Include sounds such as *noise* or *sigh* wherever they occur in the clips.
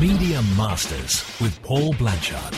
Media Masters with Paul Blanchard.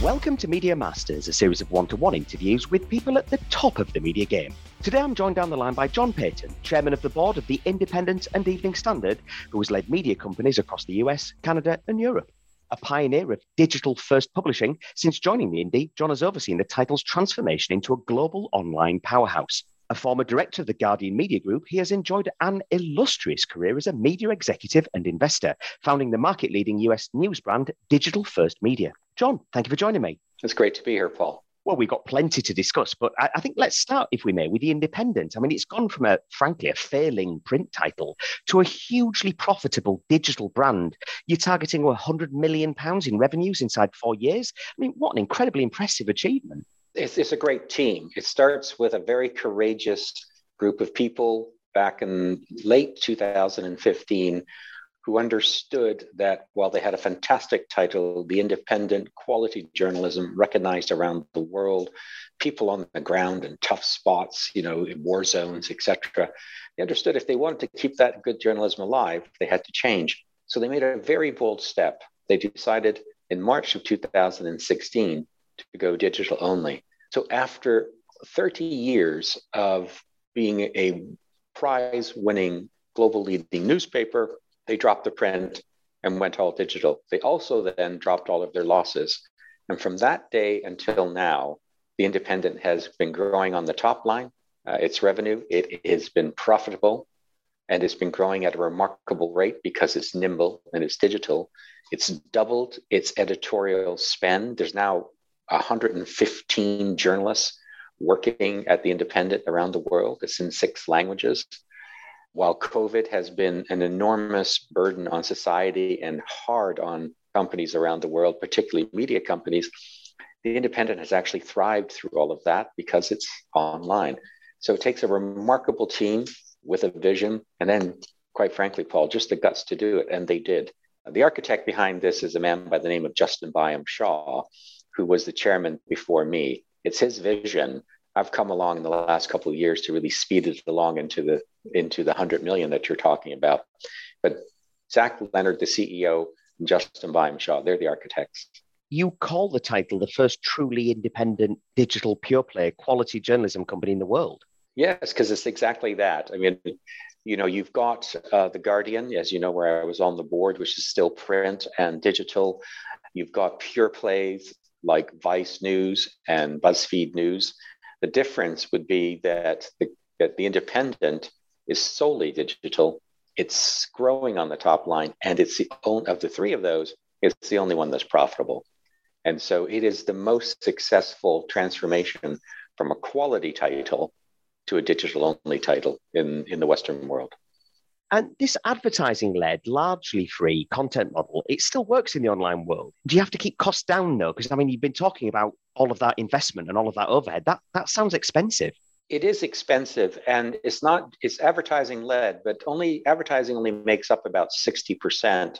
Welcome to Media Masters, a series of one to one interviews with people at the top of the media game. Today I'm joined down the line by John Paton, chairman of the board of the Independent and Evening Standard, who has led media companies across the US, Canada, and Europe. A pioneer of digital first publishing, since joining the Indie, John has overseen the title's transformation into a global online powerhouse. A former director of the Guardian Media Group, he has enjoyed an illustrious career as a media executive and investor, founding the market leading US news brand Digital First Media. John, thank you for joining me. It's great to be here, Paul. Well, we've got plenty to discuss, but I, I, think let's start, if we may, with The Independent. I mean, it's gone from a, frankly, a failing print title to a hugely profitable digital brand. You're targeting 100 million pounds in revenues inside four years. I mean, what an incredibly impressive achievement it's, it's a great team. It starts with a very courageous group of people back in late 2015 who understood that while they had a fantastic title, the independent quality journalism recognized around the world, people on the ground in tough spots, you know, in war zones, etc., they understood if they wanted to keep that good journalism alive, they had to change. So they made a very bold step. They decided in March of 2016 to go digital only. So after 30 years of being a prize winning global leading newspaper, they dropped the print and went all digital. They also then dropped all of their losses. And from that day until now, the Independent has been growing on the top line. Uh, its revenue, it has been profitable and it's been growing at a remarkable rate because it's nimble and it's digital. It's doubled its editorial spend. There's now 115 journalists working at the Independent around the world. It's in six languages. While COVID has been an enormous burden on society and hard on companies around the world, particularly media companies, the Independent has actually thrived through all of that because it's online. So it takes a remarkable team with a vision and then, quite frankly, Paul, just the guts to do it. And they did. The architect behind this is a man by the name of Justin Byam Shaw, who was the chairman before me. It's his vision. I've come along in the last couple of years to really speed it along into the into the hundred million that you're talking about. But Zach Leonard, the CEO, and Justin Byam they're the architects. You call the title the first truly independent digital pure play quality journalism company in the world. Yes, because it's exactly that. I mean, you know, you've got uh, the Guardian, as you know, where I was on the board, which is still print and digital. You've got pure plays like Vice News and BuzzFeed News. The difference would be that the, that the independent is solely digital. It's growing on the top line, and it's the only of the three of those, it's the only one that's profitable. And so it is the most successful transformation from a quality title to a digital only title in, in the Western world. And this advertising led, largely free content model, it still works in the online world. Do you have to keep costs down though? Because I mean, you've been talking about all of that investment and all of that overhead. That that sounds expensive. It is expensive and it's not it's advertising led, but only advertising only makes up about 60%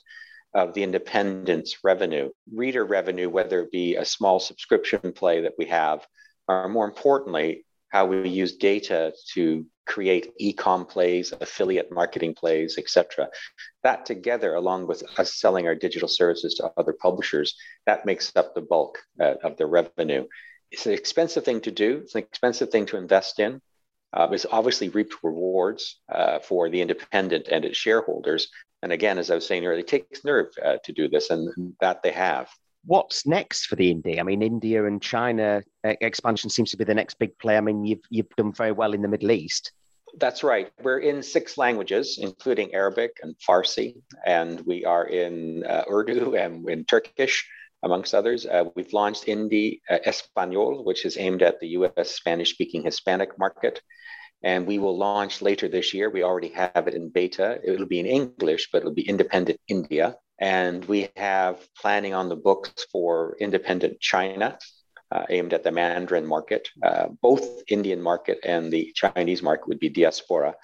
of the independence revenue. Reader revenue, whether it be a small subscription play that we have, or more importantly, how we use data to create e-com plays, affiliate marketing plays, etc. That together, along with us selling our digital services to other publishers, that makes up the bulk uh, of the revenue. It's an expensive thing to do. It's an expensive thing to invest in. Uh, it's obviously reaped rewards uh, for the independent and its shareholders. And again, as I was saying earlier, it takes nerve uh, to do this, and that they have what's next for the indie? I mean, India and China expansion seems to be the next big play. I mean, you've you've done very well in the Middle East. That's right. We're in six languages, including Arabic and Farsi, and we are in uh, Urdu and in Turkish, amongst others. Uh, we've launched Indie uh, Espanol, which is aimed at the US Spanish speaking Hispanic market. And we will launch later this year. We already have it in beta. It'll be in English, but it'll be independent India. And we have planning on the books for independent China, uh, aimed at the Mandarin market. Uh, both Indian market and the Chinese market would be diaspora,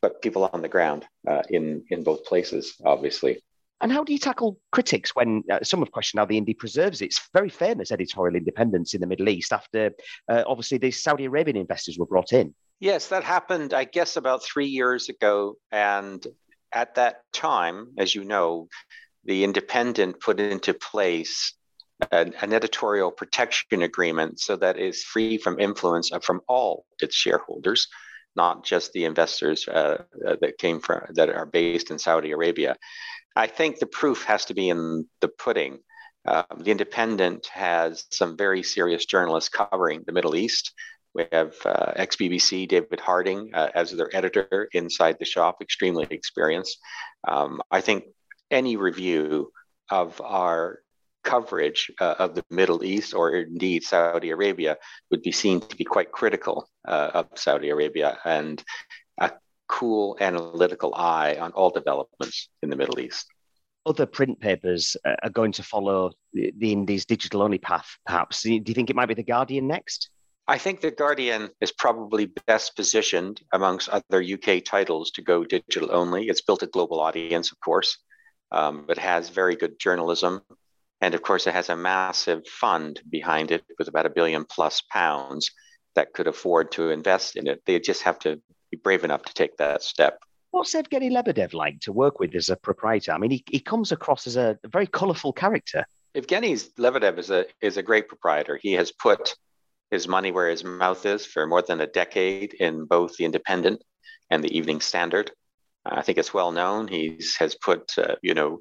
but people on the ground uh, in in both places, obviously. And how do you tackle critics when uh, some have questioned how the Indie preserves its very famous editorial independence in the Middle East after uh, obviously the Saudi Arabian investors were brought in? Yes, that happened, I guess, about three years ago. And at that time, as you know, the Independent put into place an, an, editorial protection agreement so that it's free from influence from all its shareholders, not just the investors uh, uh, that came from that are based in Saudi Arabia. I think the proof has to be in the pudding. Uh, the Independent has some very serious journalists covering the Middle East. We have uh, ex BBC David Harding uh, as their editor inside the shop, extremely experienced. Um, I think any review of our coverage uh, of the Middle East or indeed Saudi Arabia would be seen to be quite critical uh, of Saudi Arabia and a cool analytical eye on all developments in the Middle East. Other print papers uh, are going to follow the, the Indies digital only path, perhaps. Do you think it might be The Guardian next? I think The Guardian is probably best positioned amongst other UK titles to go digital only. It's built a global audience, of course. Um, it has very good journalism. And of course, it has a massive fund behind it with about a billion plus pounds that could afford to invest in it. They just have to be brave enough to take that step. What's Evgeny Lebedev like to work with as a proprietor? I mean, he, he comes across as a, very colorful character. Evgeny Lebedev is a, is a great proprietor. He has put his money where his mouth is for more than a decade in both the Independent and the Evening Standard. I think it's well known. He has put, uh, you know,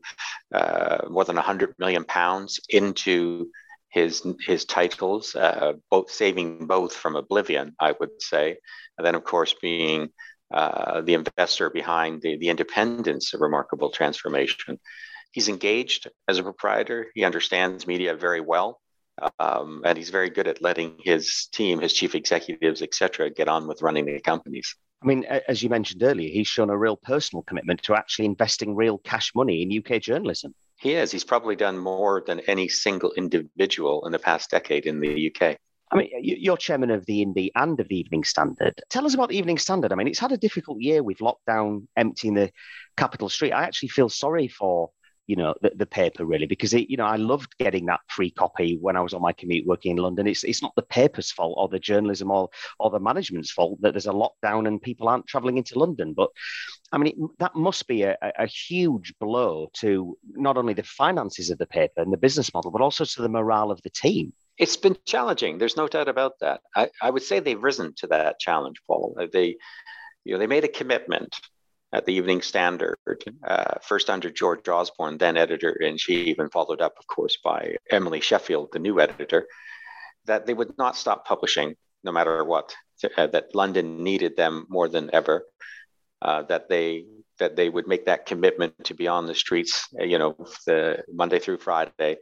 uh, more than 100 million pounds into his his titles, uh, both saving both from oblivion, I would say, and then of course being uh, the investor behind the, the independence, a remarkable transformation. He's engaged as a proprietor. He understands media very well. Um, and he's very good at letting his team, his chief executives, et cetera, get on with running the companies. I mean, as you mentioned earlier, he's shown a real personal commitment to actually investing real cash money in UK journalism. He is. He's probably done more than any single individual in the past decade in the UK. I mean, you're chairman of the Indie and of the Evening Standard. Tell us about the Evening Standard. I mean, it's had a difficult year with lockdown, emptying the capital street. I actually feel sorry for you know the, the paper really because it you know I loved getting that free copy when I was on my commute working in London. It's it's not the paper's fault or the journalism or or the management's fault that there's a lockdown and people aren't travelling into London. But I mean it, that must be a, a huge blow to not only the finances of the paper and the business model, but also to the morale of the team. It's been challenging. There's no doubt about that. I, I would say they've risen to that challenge, Paul. They, you know, they made a commitment at the Evening Standard, uh, first under George Osborne, then editor in chief, and followed up, of course, by Emily Sheffield, the new editor, that they would not stop publishing no matter what, uh, that London needed them more than ever, uh, that they that they would make that commitment to be on the streets, uh, you know, the Monday through Friday,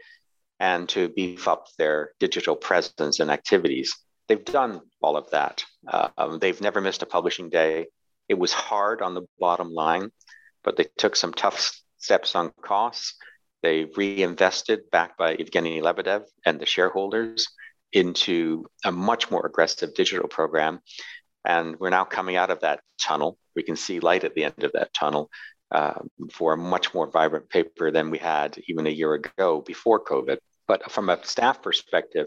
and to beef up their digital presence and activities. They've done all of that. Um, they've never missed a publishing day. It was hard on the bottom line, but they took some tough steps on costs. They reinvested, backed by Evgeny Lebedev and the shareholders, into a much more aggressive digital program. And we're now coming out of that tunnel. We can see light at the end of that tunnel uh, for a much more vibrant paper than we had even a year ago before COVID. But from a staff perspective,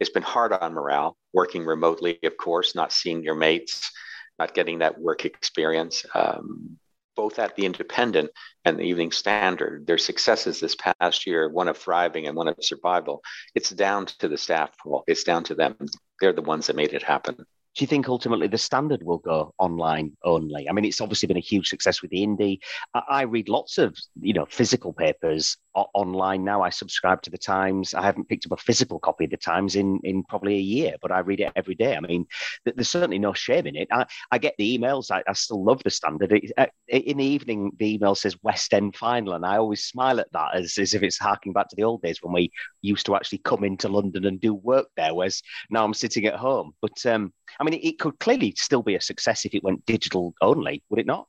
it's been hard on morale, working remotely, of course, not seeing your mates, not getting that work experience. Um, both at the Independent and the Evening Standard, their successes this past year, one of thriving and one of survival, it's down to the staff, Paul. It's down to them. They're the ones that made it happen do you think ultimately the standard will go online only? I mean, it's obviously been a huge success with the indie. I, I read lots of you know physical papers o- online now. I subscribe to the Times. I haven't picked up a physical copy of the Times in in probably a year, but I read it every day. I mean, th- there's certainly no shame in it. I, I get the emails. I, I still love the standard. It, uh, in the evening, the email says West End final, and I always smile at that as, as if it's harking back to the old days when we used to actually come into London and do work there. Whereas now I'm sitting at home, but. um I mean, it, could clearly still be a success if it went digital only, would it not?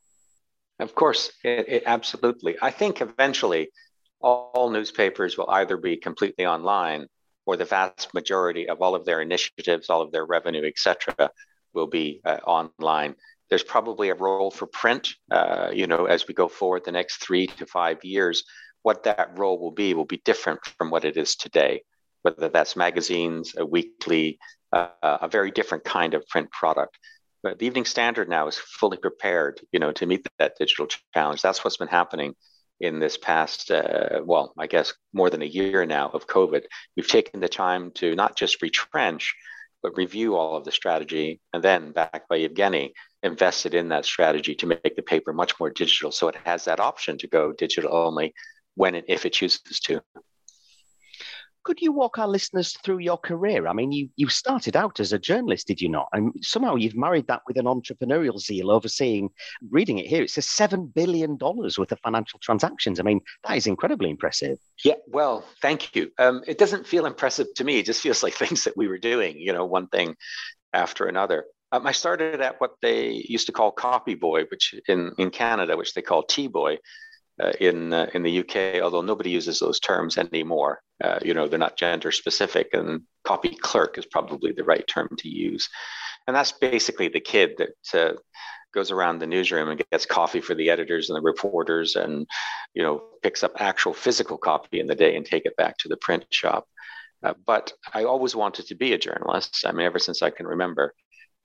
Of course, it, it absolutely. I think eventually all, all newspapers will either be completely online or the vast majority of all of their initiatives, all of their revenue, et cetera, will be uh, online. There's probably a role for print, uh, you know, as we go forward the next three to five years. What that role will be will be different from what it is today, whether that's magazines, a weekly, uh, a very different kind of print product. But the Evening Standard now is fully prepared, you know, to meet that digital challenge. That's what's been happening in this past, uh, well, I guess more than a year now of COVID. We've taken the time to not just retrench, but review all of the strategy, and then backed by Evgeny, invested in that strategy to make the paper much more digital, so it has that option to go digital only when and if it chooses to. Could you walk our listeners through your career? I mean, you you started out as a journalist, did you not? And somehow you've married that with an entrepreneurial zeal, overseeing. Reading it here, it says seven billion dollars worth of financial transactions. I mean, that is incredibly impressive. Yeah, well, thank you. Um, it doesn't feel impressive to me. It just feels like *laughs* things that we were doing, you know, one thing after another. Um, I started at what they used to call Copy Boy, which in in Canada, which they call Tea Boy, uh, in uh, in the UK, although nobody uses those terms anymore. Uh, you know, they're not gender specific, and copy clerk is probably the right term to use. And that's basically the kid that uh, goes around the newsroom and gets coffee for the editors and the reporters, and you know, picks up actual physical copy in the day and take it back to the print shop. Uh, but I always wanted to be a journalist. I mean, ever since I can remember.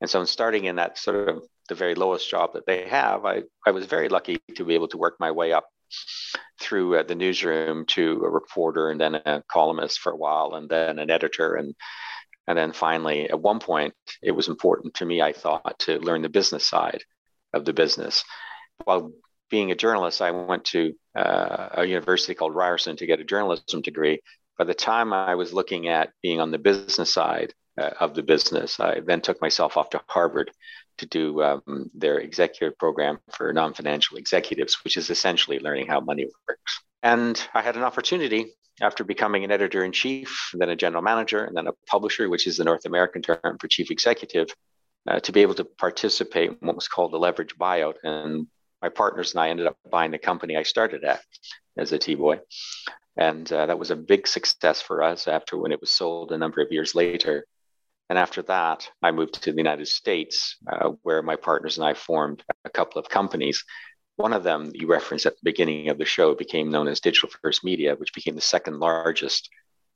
And so, starting in that sort of the very lowest job that they have, I, I was very lucky to be able to work my way up through uh, the newsroom to a reporter and then a columnist for a while and then an editor. And and then finally at one point it was important to me i thought to learn the business side of the business. While being a journalist i went to uh, a university called ryerson to get a journalism degree. By the time i was looking at being on the business side uh, of the business i then took myself off to harvard to do um, their executive program for non financial executives, which is essentially learning how money works. And I had an opportunity after becoming an editor in chief, then a general manager, and then a publisher, which is the North American term for chief executive, uh, to be able to participate in what was called the leverage buyout. And my partners and I ended up buying the company I started at as a tea boy. And uh, that was a big success for us after when it was sold a number of years later and after that, I moved to the United States, uh, where my partners and I formed a couple of companies. One of them, you referenced at the beginning of the show, became known as Digital First Media, which became the second largest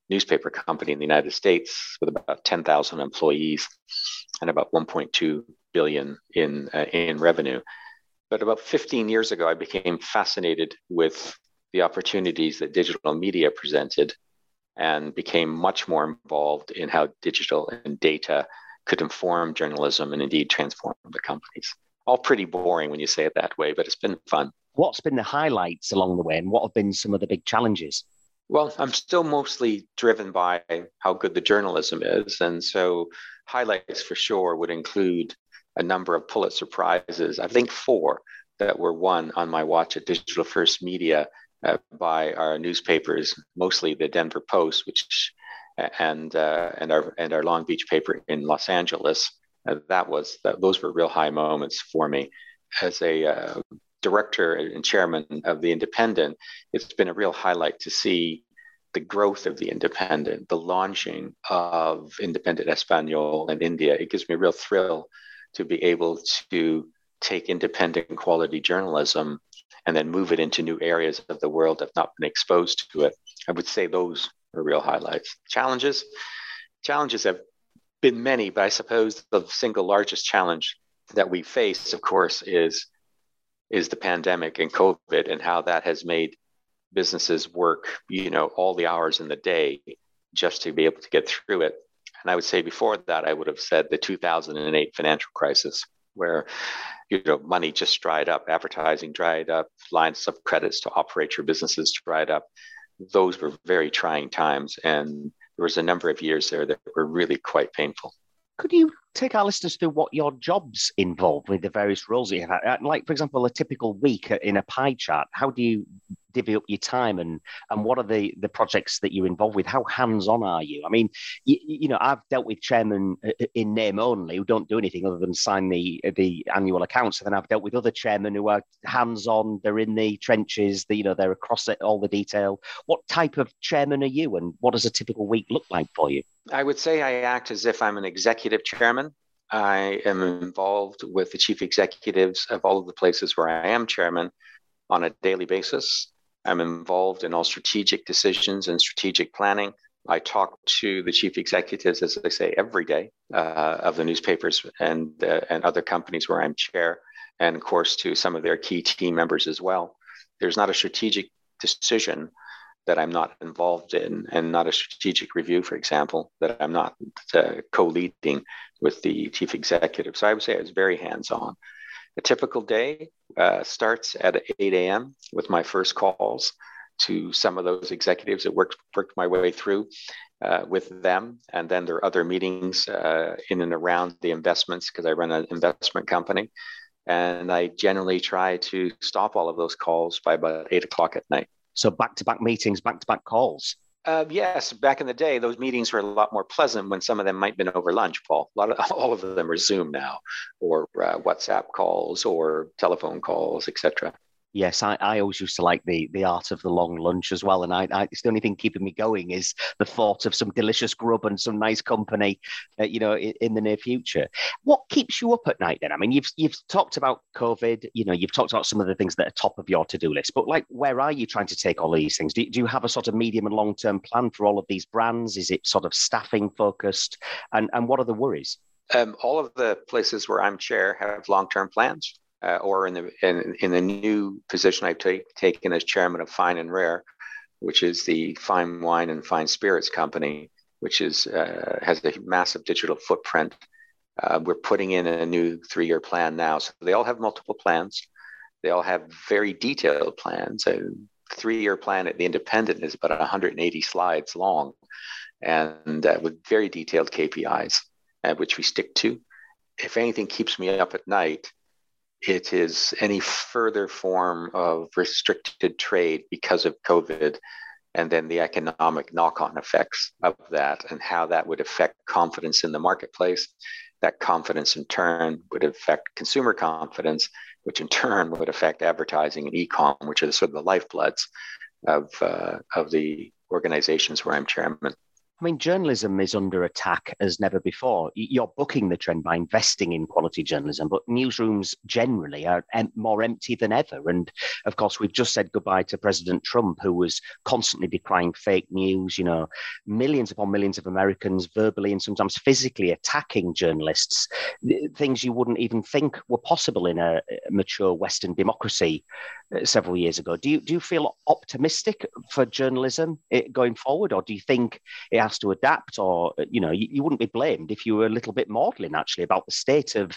newspaper company in the United States with about 10,000 employees and about 1.2 billion in uh, in revenue. But about 15 years ago, I became fascinated with the opportunities that digital media presented and became much more involved in how digital and data could inform journalism and indeed transform the companies. All pretty boring when you say it that way, but it's been fun. What's been the highlights along the way, and what have been some of the big challenges? Well, I'm still mostly driven by how good the journalism is. And so, highlights for sure would include a number of Pulitzer Prizes, I think four that were won on my watch at Digital First Media uh, by our newspapers, mostly the Denver Post, which and uh, and our and our Long Beach paper in Los Angeles. Uh, that was that, those were real high moments for me as a uh, director and chairman of the Independent. It's been a real highlight to see the growth of the Independent, the launching of Independent Espanol in India. It gives me a real thrill to be able to take independent quality journalism and then move it into new areas of the world that have not been exposed to it. I would say those are real highlights. Challenges, challenges have been many, but I suppose the single largest challenge that we face, of course, is is the pandemic and COVID and how that has made businesses work, you know, all the hours in the day just to be able to get through it. And I would say before that, I would have said the 2008 financial crisis, where you know money just dried up advertising dried up lines of credits to operate your businesses dried up those were very trying times and there was a number of years there that were really quite painful could you take our listeners through what your jobs involve with the various roles that you have? Uh, like, for example, a typical week in a pie chart. How do you divvy up your time, and and what are the the projects that you're involved with? How hands on are you? I mean, you, you, know, I've dealt with chairmen uh, in name only who don't do anything other than sign the the annual accounts, and then I've dealt with other chairmen who are hands on. They're in the trenches. The, you know, they're across it, all the detail. What type of chairman are you, and what does a typical week look like for you? I would say I act as if I'm an executive chairman. I am involved with the chief executives of all of the places where I am chairman on a daily basis. I'm involved in all strategic decisions and strategic planning. I talk to the chief executives, as I say, every day uh, of the newspapers and uh, and other companies where I'm chair, and of course to some of their key team members as well. There's not a strategic decision that I'm not involved in, and not a strategic review, for example, that I'm not uh, co-leading with the chief executive. So I would say I was very hands-on. A typical day uh, starts at 8 a.m. with my first calls to some of those executives that worked worked my way through uh, with them, and then there are other meetings uh, in and around the investments because I run an investment company, and I generally try to stop all of those calls by about eight o'clock at night. So back to back meetings, back to back calls. Uh, yes, back in the day, those meetings were a lot more pleasant when some of them might have been over lunch, Paul. A lot of *laughs* all of them are Zoom now, or uh, WhatsApp calls, or telephone calls, etc yes, I, I always used to like the the art of the long lunch as well. And I, I it's the only thing keeping me going is the thought of some delicious grub and some nice company, uh, you know, in, in, the near future. What keeps you up at night then? I mean, you've you've talked about COVID, you know, you've talked about some of the things that are top of your to do list, but like, where are you trying to take all these things? Do, do you have a sort of medium and long term plan for all of these brands? Is it sort of staffing focused? And and what are the worries? Um, all of the places where I'm chair have long term plans uh, or in the in, in the new position I've take, taken as chairman of Fine and Rare, which is the fine wine and fine spirits company, which is uh, has a massive digital footprint. Uh, we're putting in a new three-year plan now, so they all have multiple plans. They all have very detailed plans. A three-year plan at the Independent is about 180 slides long, and uh, with very detailed KPIs, uh, which we stick to. If anything keeps me up at night, it is any further form of restricted trade because of COVID, and then the economic knock on effects of that, and how that would affect confidence in the marketplace. That confidence in turn would affect consumer confidence, which in turn would affect advertising and e com, which are sort of the lifebloods of, uh, of the organizations where I'm chairman. I mean, journalism is under attack as never before. You're booking the trend by investing in quality journalism, but newsrooms generally are more empty than ever. And of course, we've just said goodbye to President Trump, who was constantly decrying fake news. You know, millions upon millions of Americans verbally and sometimes physically attacking journalists, things you wouldn't even think were possible in a mature Western democracy uh, several years ago. Do you do you feel optimistic for journalism eh, going forward, or do you think it has to adapt, or you know, you, you, wouldn't be blamed if you were a little bit maudlin actually about the state of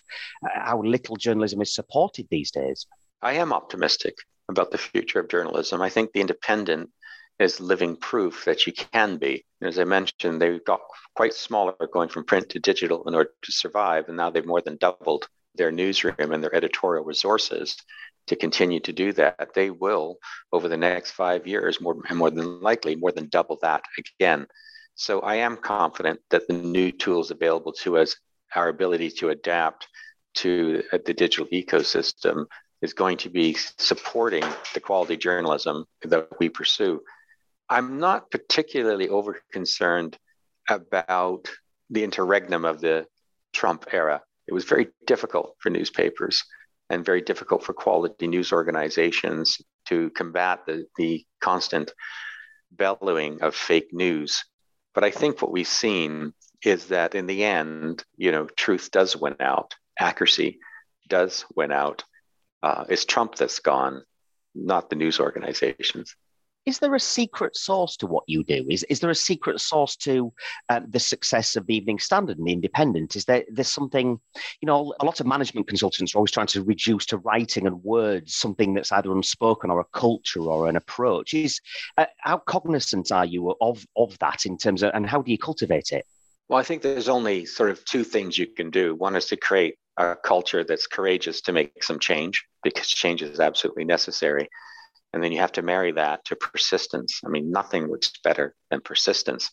uh, how little journalism is supported these days. I am optimistic about the future of journalism. I think the Independent is living proof that you can be. As I mentioned, they got quite smaller going from print to digital in order to survive, and now they've more than doubled their newsroom and their editorial resources to continue to do that. They will, over the next five years, more, more than likely, more than double that again. So I am confident that the new tools available to us, our ability to adapt to the digital ecosystem, is going to be supporting the quality journalism that we pursue. I'm not particularly over concerned about the interregnum of the Trump era. It was very difficult for newspapers and very difficult for quality news organizations to combat the, the constant bellowing of fake news but I think what we've seen is that in the end, you know, truth does win out, accuracy does win out. Uh, it's Trump that's gone, not the news organizations is there a secret source to what you do? Is, is there a secret source to um, the success of the Evening Standard and the Independent? Is there there's something, you know, a lot of management consultants are always trying to reduce to writing and words something that's either unspoken or a culture or an approach. Is uh, how cognizant are you of of that in terms of, and how do you cultivate it? Well, I think there's only sort of two things you can do. One is to create a culture that's courageous to make some change because change is absolutely necessary. And then you have to marry that to persistence. I mean, nothing works better than persistence.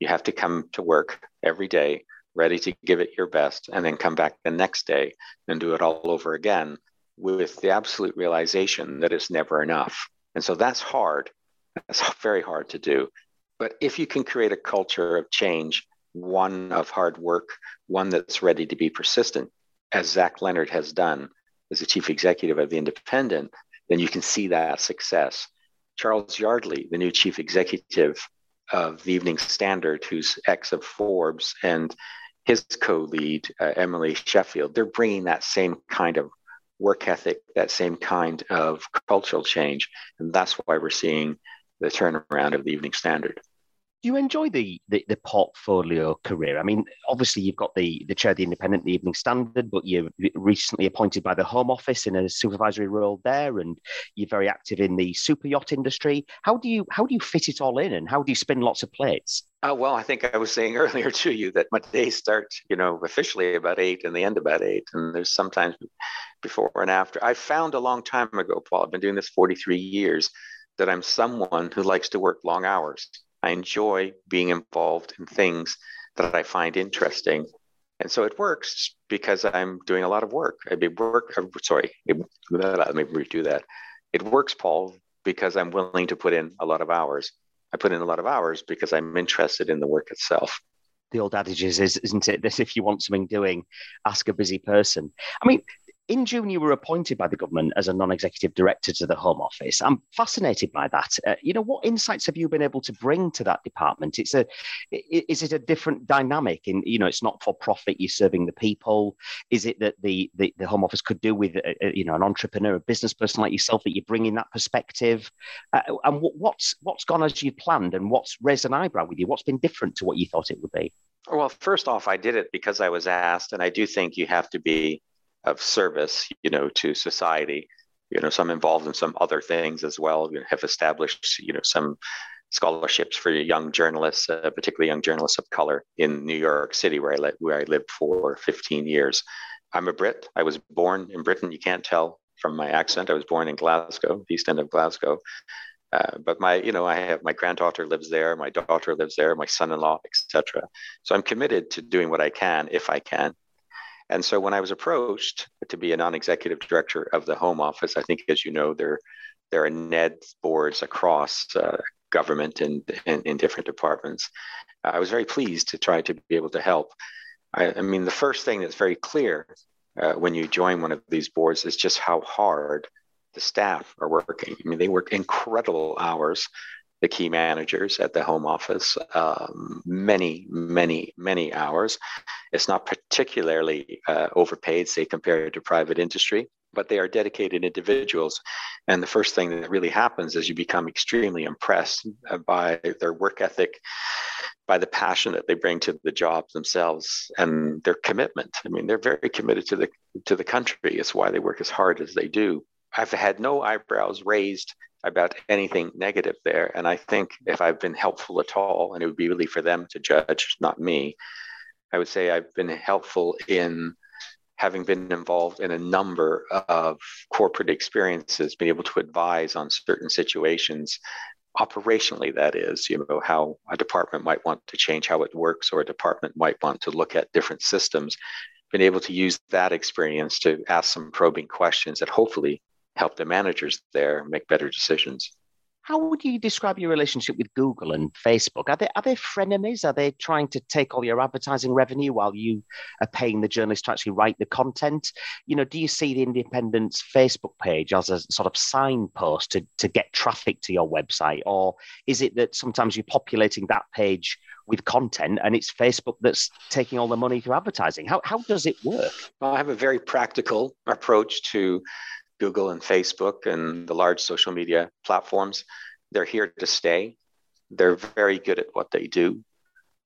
You have to come to work every day, ready to give it your best, and then come back the next day and do it all over again with the absolute realization that it's never enough. And so that's hard. That's very hard to do. But if you can create a culture of change, one of hard work, one that's ready to be persistent, as Zach Leonard has done as the chief executive of the Independent, then you can see that success. Charles Yardley, the new chief executive of the Evening Standard, who's ex of Forbes, and his co-lead uh, Emily Sheffield. They're bringing that same kind of work ethic, that same kind of cultural change, and that's why we're seeing the turnaround of the Evening Standard do you enjoy the, the, the portfolio career? I mean, obviously you've got the the chair of the Independent, the Evening Standard, but you're recently appointed by the Home Office in a supervisory role there, and you're very active in the super yacht industry. How do you how do you fit it all in, and how do you spin lots of plates? Uh, well, I think I was saying *laughs* earlier to you that my days start, you know, officially about eight and they end about eight. And there's sometimes before and after. I found a long time ago, Paul, I've been doing this 43 years, that I'm someone who likes to work long hours. I enjoy being involved in things that I find interesting. And so it works because I'm doing a lot of work. I mean, work, uh, sorry, it, let me redo that. It works, Paul, because I'm willing to put in a lot of hours. I put in a lot of hours because I'm interested in the work itself. The old adage is, isn't it, that if you want something doing, ask a busy person. I mean, in June, you were appointed by the government as a non executive director to the Home Office. I'm fascinated by that. Uh, you know, what insights have you been able to bring to that department? It's a, is it a different dynamic? In you know, it's not for profit. You're serving the people. Is it that the the, the Home Office could do with a, uh, uh, you know an entrepreneur, a business person like yourself that you bring in that perspective? Uh, and what's what's gone as you planned, and what's raised an eyebrow with you? What's been different to what you thought it would be? Well, first off, I did it because I was asked, and I do think you have to be of service, you know, to society. You know, some involved in some other things as well. Know, have established, you know, some scholarships for young journalists, uh, particularly young journalists of color in New York City, where I, li- where I lived for 15 years. I'm a Brit. I was born in Britain. You can't tell from my accent. I was born in Glasgow, east end of Glasgow. Uh, but my, you know, I have my granddaughter lives there, my daughter lives there, my son-in-law, etc. So I'm committed to doing what I can if I can and so when I was approached to be a non-executive director of the Home Office, I think, as you know, there there are NED boards across uh, government and, in different departments. I was very pleased to try to be able to help. I, I mean, the first thing that's very clear uh, when you join one of these boards is just how hard the staff are working. I mean, they work incredible hours the key managers at the home office um, many, many, many hours. It's not particularly uh, overpaid, say, compared to private industry, but they are dedicated individuals. And the first thing that really happens is you become extremely impressed uh, by their work ethic, by the passion that they bring to the jobs themselves, and their commitment. I mean, they're very committed to the to the country. It's why they work as hard as they do. I've had no eyebrows raised about anything negative there. And I think if I've been helpful at all, and it would be really for them to judge, not me, I would say I've been helpful in having been involved in a number of corporate experiences, being able to advise on certain situations operationally that is you know how a department might want to change how it works or a department might want to look at different systems been able to use that experience to ask some probing questions that hopefully help the managers there make better decisions. How would you describe your relationship with Google and Facebook? Are they are they frenemies? Are they trying to take all your advertising revenue while you are paying the journalists to actually write the content? You know, do you see the Independent's Facebook page as a sort of signpost to, to get traffic to your website? Or is it that sometimes you're populating that page with content and it's Facebook that's taking all the money through advertising? How, how does it work? Well, I have a very practical approach to Google and Facebook and the large social media platforms, they're here to stay. They're very good at what they do.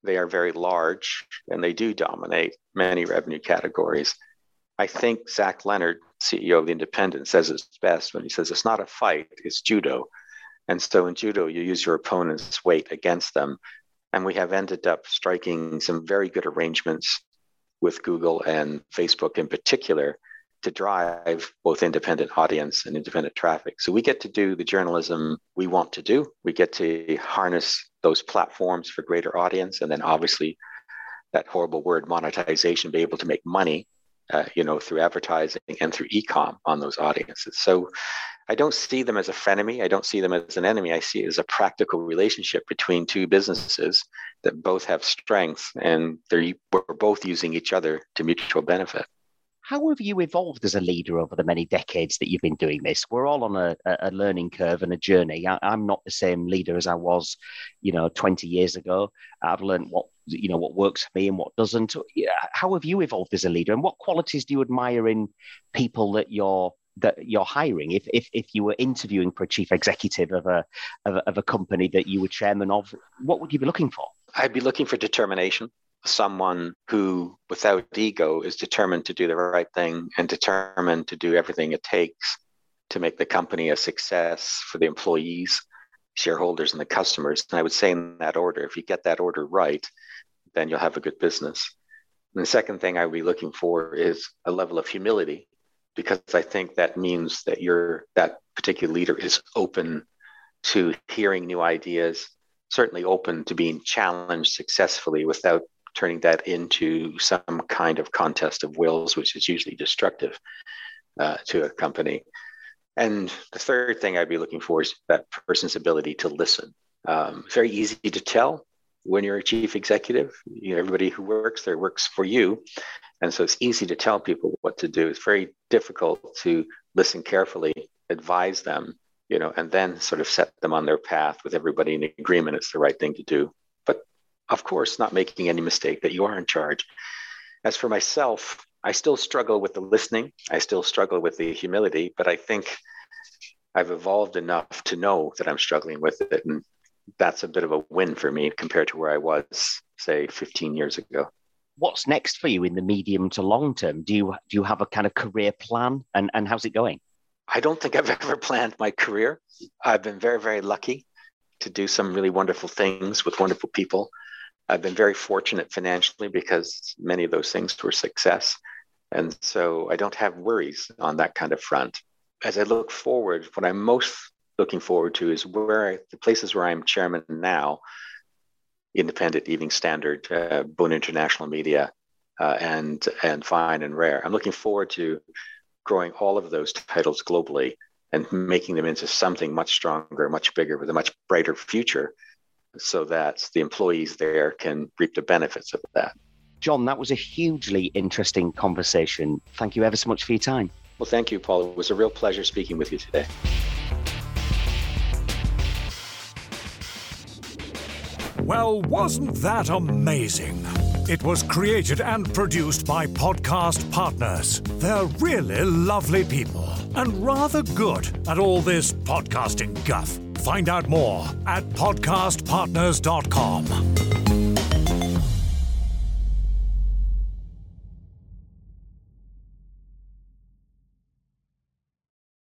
They are very large and they do dominate many revenue categories. I think Zach Leonard, CEO of The Independent, says it's best when he says it's not a fight, it's judo. And so in judo, you use your opponent's weight against them. And we have ended up striking some very good arrangements with Google and Facebook in particular to drive both independent audience and independent traffic. So we get to do the journalism we want to do. We get to harness those platforms for greater audience, and then obviously that horrible word monetization, be able to make money, uh, you know, through advertising and through e-com on those audiences. So I don't see them as a frenemy. I don't see them as an enemy. I see it as a practical relationship between two businesses that both have strengths and they're we're both using each other to mutual benefit How have you evolved as a leader over the many decades that you've been doing this? We're all on a, a learning curve and a journey. I, am not the same leader as I was, you know, 20 years ago. I've learned what you know what works for me and what doesn't. How have you evolved as a leader, and what qualities do you admire in people that you're that you're hiring? If if if you were interviewing for a chief executive of a of a, of a company that you were chairman of, what would you be looking for? I'd be looking for determination. Someone who, without ego, is determined to do the right thing and determined to do everything it takes to make the company a success for the employees, shareholders, and the customers. And I would say in that order, if you get that order right, then you'll have a good business. And the second thing I would be looking for is a level of humility because I think that means that you're that particular leader is open to hearing new ideas, certainly open to being challenged successfully without turning that into some kind of contest of wills, which is usually destructive uh, to a company. And the third thing I'd be looking for is that person's ability to listen. Um, very easy to tell when you're a chief executive. You know, everybody who works there works for you. And so it's easy to tell people what to do. It's very difficult to listen carefully, advise them, you know, and then sort of set them on their path with everybody in agreement it's the right thing to do. Of course, not making any mistake that you are in charge. As for myself, I still struggle with the listening. I still struggle with the humility, but I think I've evolved enough to know that I'm struggling with it. And that's a bit of a win for me compared to where I was, say, 15 years ago what's next for you in the medium to long term? Do you do you have a kind of career plan, and and how's it going? I don't think I've *laughs* ever planned my career. I've been very very lucky to do some really wonderful things with wonderful people. I've been very fortunate financially because many of those things were success, and so I don't have worries on that kind of front. As I look forward, what I'm most looking forward to is where I, the places where I'm chairman now Independent, Evening Standard, uh, Boone International Media, uh, and and Fine and Rare. I'm looking forward to growing all of those titles globally and making them into something much stronger, much bigger, with a much brighter future, so that the employees there can reap the benefits of that. John, that was a hugely interesting conversation. Thank you ever so much for your time. Well, thank you, Paul. It was a real pleasure speaking with you today. Well, wasn't that amazing? It was created and produced by Podcast Partners. They're really lovely people and rather good at all this podcasting guff. Find out more at podcastpartners.com.